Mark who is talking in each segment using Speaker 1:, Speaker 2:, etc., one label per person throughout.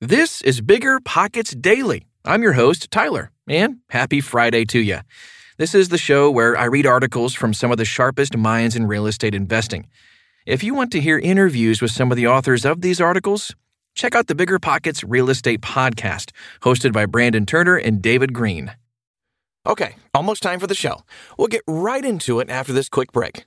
Speaker 1: This is Bigger Pockets Daily. I'm your host, Tyler, and happy Friday to you. This is the show where I read articles from some of the sharpest minds in real estate investing. If you want to hear interviews with some of the authors of these articles, check out the Bigger Pockets Real Estate Podcast, hosted by Brandon Turner and David Greene. Okay, almost time for the show. We'll get right into it after this quick break.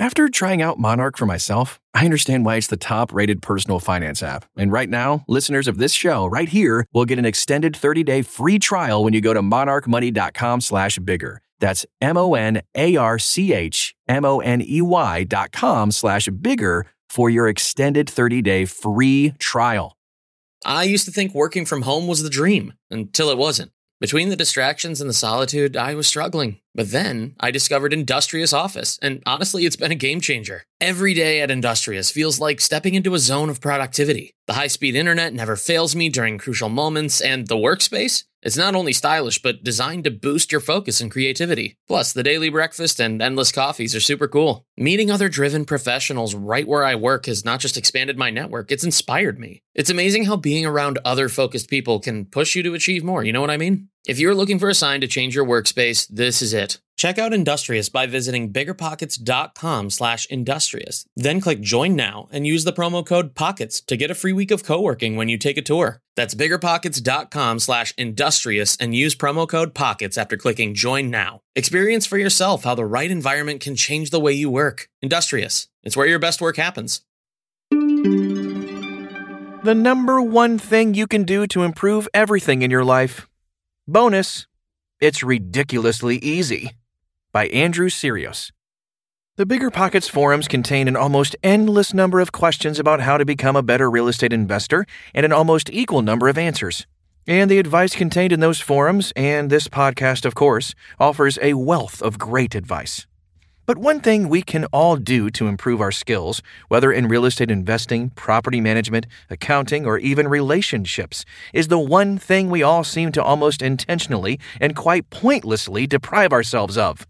Speaker 1: After trying out Monarch for myself, I understand why it's the top rated personal finance app. And right now, listeners of this show right here will get an extended 30 day free trial when you go to monarchmoney.com slash bigger. That's M O N A R C H M O N E Y dot com slash bigger for your extended 30 day free trial.
Speaker 2: I used to think working from home was the dream until it wasn't. Between the distractions and the solitude, I was struggling. But then I discovered Industrious Office, and honestly, it's been a game changer. Every day at Industrious feels like stepping into a zone of productivity. The high speed internet never fails me during crucial moments, and the workspace? It's not only stylish, but designed to boost your focus and creativity. Plus, the daily breakfast and endless coffees are super cool. Meeting other driven professionals right where I work has not just expanded my network, it's inspired me. It's amazing how being around other focused people can push you to achieve more, you know what I mean? If you're looking for a sign to change your workspace, this is it. Check out Industrious by visiting biggerpockets.com slash industrious. Then click join now and use the promo code POCKETS to get a free week of co-working when you take a tour. That's biggerpockets.com slash industrious and use promo code POCKETS after clicking join now. Experience for yourself how the right environment can change the way you work. Industrious. It's where your best work happens.
Speaker 1: The number one thing you can do to improve everything in your life. Bonus, it's ridiculously easy by Andrew Syrios. The Bigger Pockets forums contain an almost endless number of questions about how to become a better real estate investor and an almost equal number of answers. And the advice contained in those forums, and this podcast, of course, offers a wealth of great advice. But one thing we can all do to improve our skills, whether in real estate investing, property management, accounting, or even relationships, is the one thing we all seem to almost intentionally and quite pointlessly deprive ourselves of.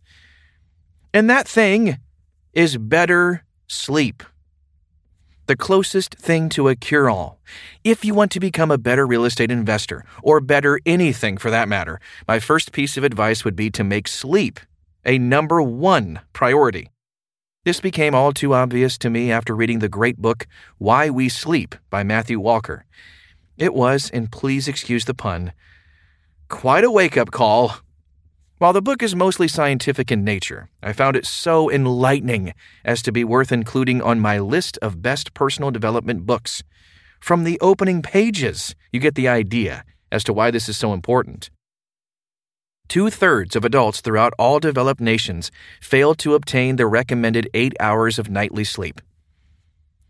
Speaker 1: And that thing is better sleep. The closest thing to a cure all. If you want to become a better real estate investor, or better anything for that matter, my first piece of advice would be to make sleep a number one priority. This became all too obvious to me after reading the great book Why We Sleep by Matthew Walker. It was, and please excuse the pun, quite a wake up call while the book is mostly scientific in nature, I found it so enlightening as to be worth including on my list of best personal development books. From the opening pages, you get the idea as to why this is so important. Two thirds of adults throughout all developed nations fail to obtain the recommended eight hours of nightly sleep.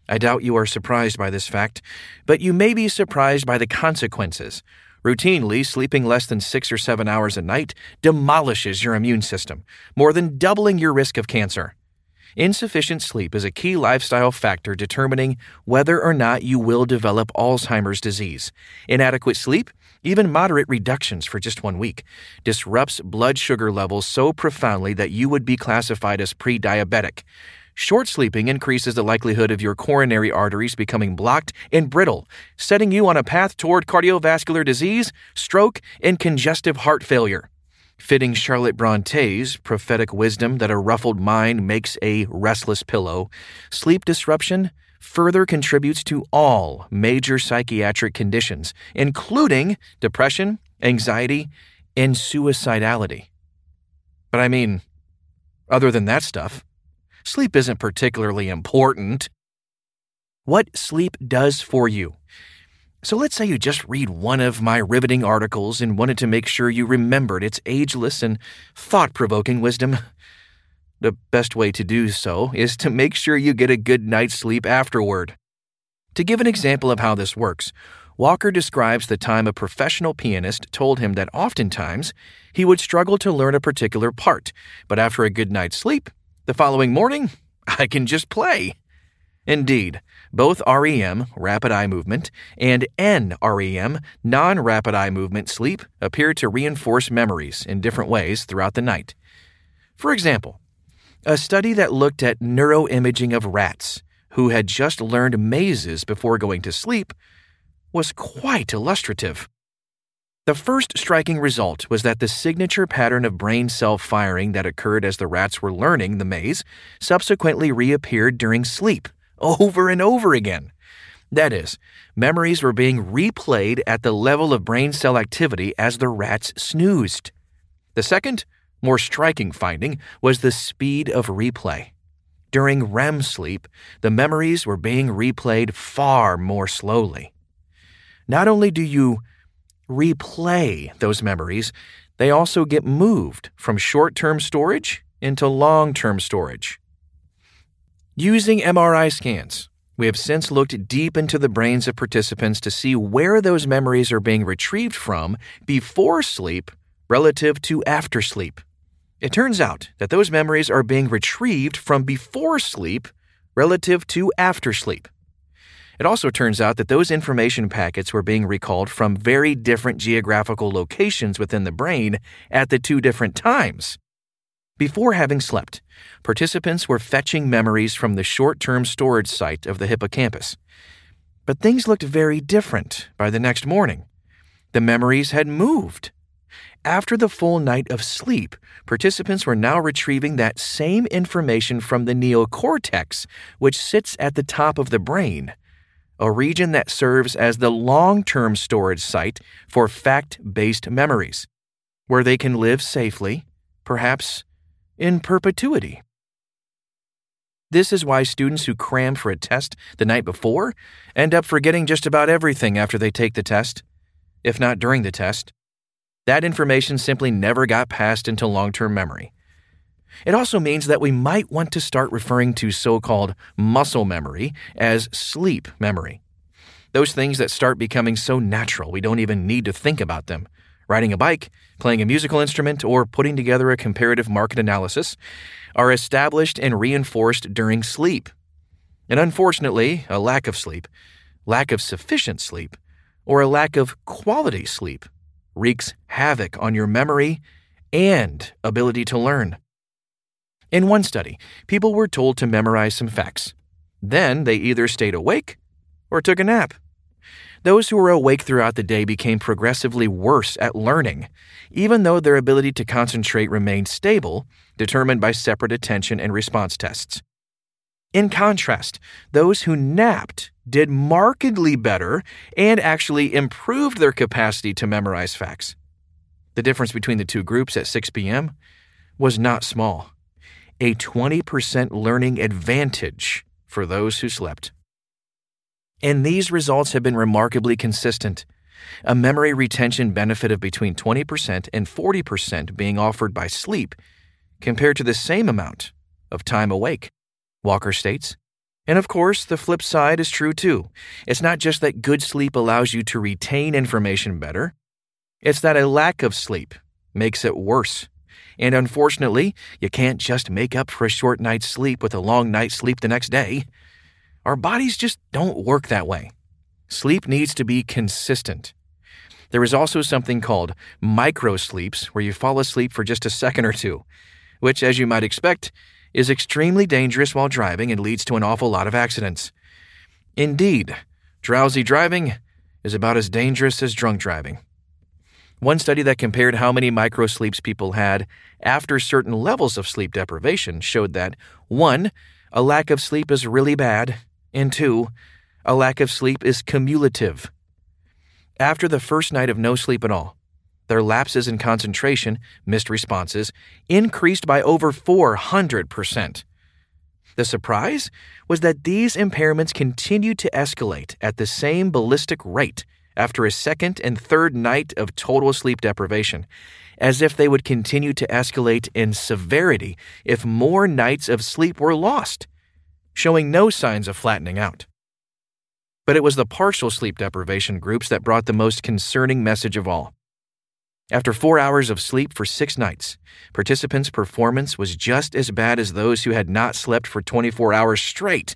Speaker 1: I doubt you are surprised by this fact, but you may be surprised by the consequences Routinely, sleeping less than six or seven hours a night demolishes your immune system, more than doubling your risk of cancer. Insufficient sleep is a key lifestyle factor determining whether or not you will develop Alzheimer's disease. Inadequate sleep, even moderate reductions for just one week, disrupts blood sugar levels so profoundly that you would be classified as pre diabetic. Short sleeping increases the likelihood of your coronary arteries becoming blocked and brittle, setting you on a path toward cardiovascular disease, stroke, and congestive heart failure. Fitting Charlotte Bronte's prophetic wisdom that a ruffled mind makes a restless pillow, sleep disruption further contributes to all major psychiatric conditions, including depression, anxiety, and suicidality. But I mean, other than that stuff, sleep isn't particularly important. what sleep does for you. So let's say you just read one of my riveting articles and wanted to make sure you remembered its ageless and thought provoking wisdom. The best way to do so is to make sure you get a good night's sleep afterward. To give an example of how this works, Walker describes the time a professional pianist told him that oftentimes he would struggle to learn a particular part, but after a good night's sleep, the following morning, I can just play. Indeed, both REM, rapid eye movement, and NREM, non rapid eye movement sleep appear to reinforce memories in different ways throughout the night. For example, a study that looked at neuroimaging of rats who had just learned mazes before going to sleep was quite illustrative. The first striking result was that the signature pattern of brain cell firing that occurred as the rats were learning the maze subsequently reappeared during sleep, over and over again. That is, memories were being replayed at the level of brain cell activity as the rats snoozed. The second, more striking finding was the speed of replay. During REM sleep, the memories were being replayed far more slowly. Not only do you replay those memories, they also get moved from short term storage into long term storage. Using MRI scans, we have since looked deep into the brains of participants to see where those memories are being retrieved from before sleep relative to after sleep. It turns out that those memories are being retrieved from before sleep relative to after sleep. It also turns out that those information packets were being recalled from very different geographical locations within the brain at the two different times. Before having slept, participants were fetching memories from the short term storage site of the hippocampus. But things looked very different by the next morning. The memories had moved. After the full night of sleep, participants were now retrieving that same information from the neocortex, which sits at the top of the brain a region that serves as the long term storage site for fact based memories, where they can live safely, perhaps in perpetuity. This is why students who cram for a test the night before end up forgetting just about everything after they take the test, if not during the test. That information simply never got passed into long term memory. It also means that we might want to start referring to so called muscle memory as sleep memory. Those things that start becoming so natural we don't even need to think about them. Riding a bike, playing a musical instrument, or putting together a comparative market analysis are established and reinforced during sleep. And unfortunately, a lack of sleep, lack of sufficient sleep, or a lack of quality sleep wreaks havoc on your memory and ability to learn. In one study, people were told to memorize some facts. Then they either stayed awake or took a nap. Those who were awake throughout the day became progressively worse at learning, even though their ability to concentrate remained stable, determined by separate attention and response tests. In contrast, those who napped did markedly better and actually improved their capacity to memorize facts. The difference between the two groups at 6 p.m. was not small a 20% learning advantage for those who slept. And these results have been remarkably consistent. A memory retention benefit of between 20% and 40% being offered by sleep compared to the same amount of time awake, Walker states. And of course, the flip side is true too. It's not just that good sleep allows you to retain information better, it's that a lack of sleep makes it worse. And unfortunately, you can't just make up for a short night's sleep with a long night's sleep the next day. Our bodies just don't work that way. Sleep needs to be consistent. There is also something called microsleeps, where you fall asleep for just a second or two, which, as you might expect, is extremely dangerous while driving and leads to an awful lot of accidents. Indeed, drowsy driving is about as dangerous as drunk driving. One study that compared how many microsleeps people had after certain levels of sleep deprivation showed that 1. A lack of sleep is really bad, and 2. A lack of sleep is cumulative. After the first night of no sleep at all, their lapses in concentration, missed responses, increased by over 400%. The surprise was that these impairments continued to escalate at the same ballistic rate after a second and third night of total sleep deprivation, as if they would continue to escalate in severity if more nights of sleep were lost, showing no signs of flattening out. But it was the partial sleep deprivation groups that brought the most concerning message of all. After four hours of sleep for six nights, participants' performance was just as bad as those who had not slept for 24 hours straight.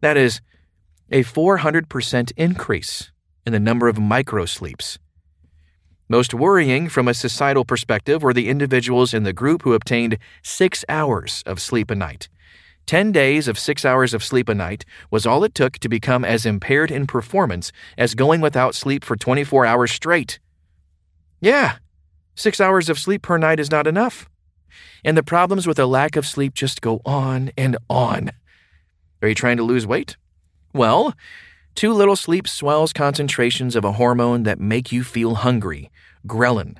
Speaker 1: That is, a 400% increase in the number of microsleeps. Most worrying from a societal perspective were the individuals in the group who obtained six hours of sleep a night. Ten days of six hours of sleep a night was all it took to become as impaired in performance as going without sleep for 24 hours straight. Yeah, six hours of sleep per night is not enough. And the problems with a lack of sleep just go on and on. Are you trying to lose weight? Well, too little sleep swells concentrations of a hormone that make you feel hungry, ghrelin,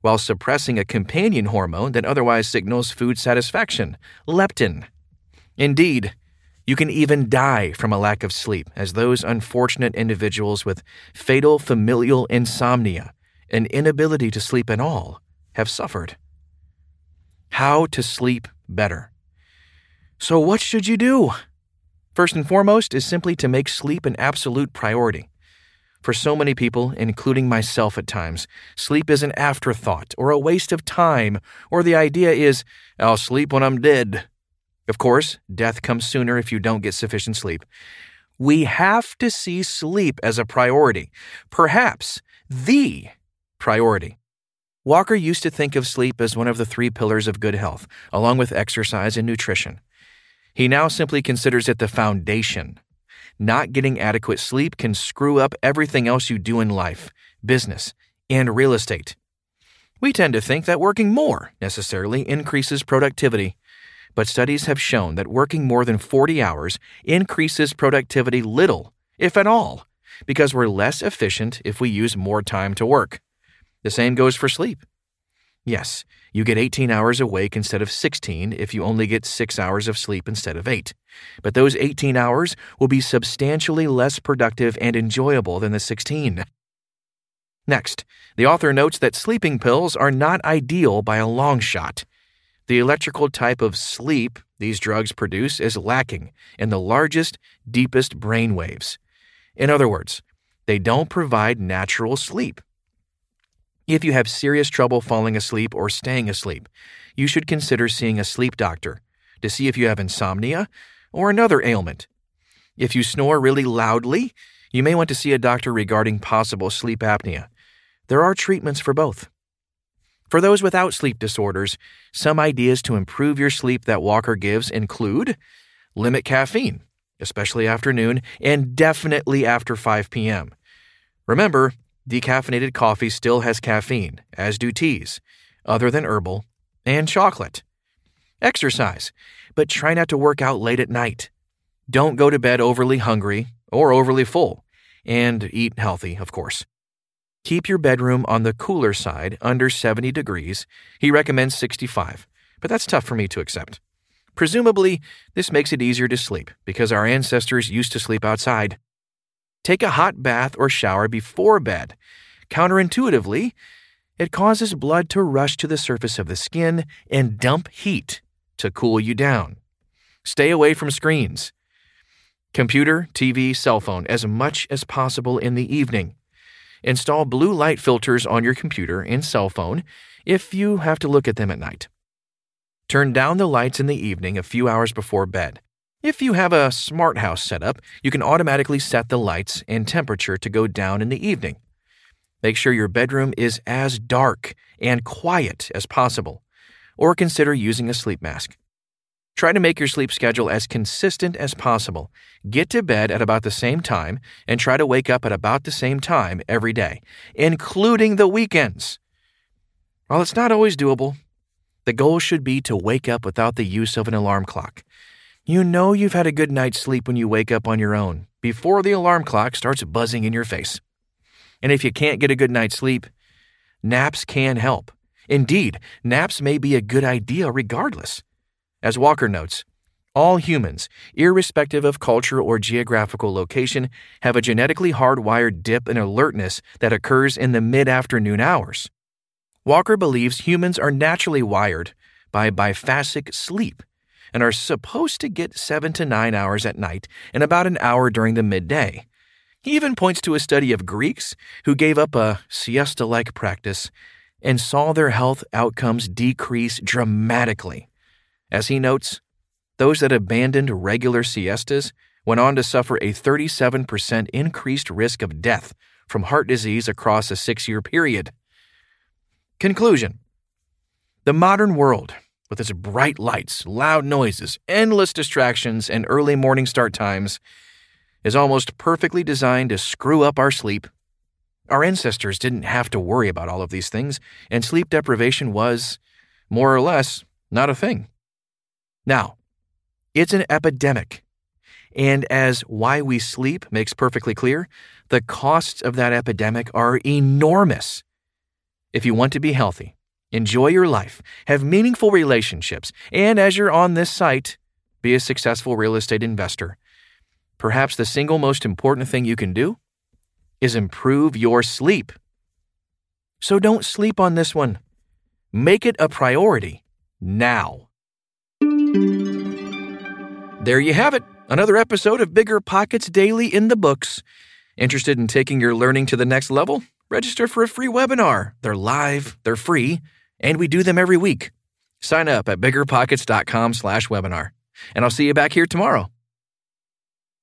Speaker 1: while suppressing a companion hormone that otherwise signals food satisfaction, leptin. Indeed, you can even die from a lack of sleep, as those unfortunate individuals with fatal familial insomnia an inability to sleep at all have suffered. How to sleep better. So, what should you do? First and foremost is simply to make sleep an absolute priority. For so many people, including myself at times, sleep is an afterthought or a waste of time, or the idea is, I'll sleep when I'm dead. Of course, death comes sooner if you don't get sufficient sleep. We have to see sleep as a priority, perhaps the priority. Walker used to think of sleep as one of the three pillars of good health, along with exercise and nutrition. He now simply considers it the foundation. Not getting adequate sleep can screw up everything else you do in life, business, and real estate. We tend to think that working more necessarily increases productivity, but studies have shown that working more than 40 hours increases productivity little, if at all, because we're less efficient if we use more time to work. The same goes for sleep. Yes, you get 18 hours awake instead of 16 if you only get 6 hours of sleep instead of 8. But those 18 hours will be substantially less productive and enjoyable than the 16. Next, the author notes that sleeping pills are not ideal by a long shot. The electrical type of sleep these drugs produce is lacking in the largest, deepest brain waves. In other words, they don't provide natural sleep. If you have serious trouble falling asleep or staying asleep, you should consider seeing a sleep doctor to see if you have insomnia or another ailment. If you snore really loudly, you may want to see a doctor regarding possible sleep apnea. There are treatments for both. For those without sleep disorders, some ideas to improve your sleep that Walker gives include limit caffeine, especially afternoon, and definitely after 5 p.m. Remember, Decaffeinated coffee still has caffeine, as do teas, other than herbal, and chocolate. Exercise, but try not to work out late at night. Don't go to bed overly hungry or overly full, and eat healthy, of course. Keep your bedroom on the cooler side, under 70 degrees. He recommends 65, but that's tough for me to accept. Presumably, this makes it easier to sleep because our ancestors used to sleep outside. Take a hot bath or shower before bed. Counterintuitively, it causes blood to rush to the surface of the skin and dump heat to cool you down. Stay away from screens. Computer, TV, cell phone as much as possible in the evening. Install blue light filters on your computer and cell phone if you have to look at them at night. Turn down the lights in the evening a few hours before bed. If you have a smart house setup, you can automatically set the lights and temperature to go down in the evening. Make sure your bedroom is as dark and quiet as possible, or consider using a sleep mask. Try to make your sleep schedule as consistent as possible. Get to bed at about the same time and try to wake up at about the same time every day, including the weekends. While it's not always doable, the goal should be to wake up without the use of an alarm clock. You know you've had a good night's sleep when you wake up on your own, before the alarm clock starts buzzing in your face. And if you can't get a good night's sleep, naps can help. Indeed, naps may be a good idea regardless. As Walker notes, All humans, irrespective of culture or geographical location, have a genetically hardwired dip in alertness that occurs in the mid afternoon hours. Walker believes humans are naturally wired by biphasic sleep and are supposed to get seven to nine hours at night and about an hour during the midday. He even points to a study of Greeks who gave up a siesta like practice and saw their health outcomes decrease dramatically. As he notes, those that abandoned regular siestas went on to suffer a 37% increased risk of death from heart disease across a six year period. Conclusion The modern world, with its bright lights, loud noises, endless distractions, and early morning start times, is almost perfectly designed to screw up our sleep. Our ancestors didn't have to worry about all of these things, and sleep deprivation was, more or less, not a thing. Now, it's an epidemic. And as Why We Sleep makes perfectly clear, the costs of that epidemic are enormous. If you want to be healthy, enjoy your life, have meaningful relationships, and as you're on this site, be a successful real estate investor, perhaps the single most important thing you can do is improve your sleep. So don't sleep on this one. Make it a priority now. There you have it. Another episode of Bigger Pockets Daily in the books. Interested in taking your learning to the next level? Register for a free webinar. They're live, they're free, and we do them every week. Sign up at biggerpockets.com slash webinar. And I'll see you back here tomorrow.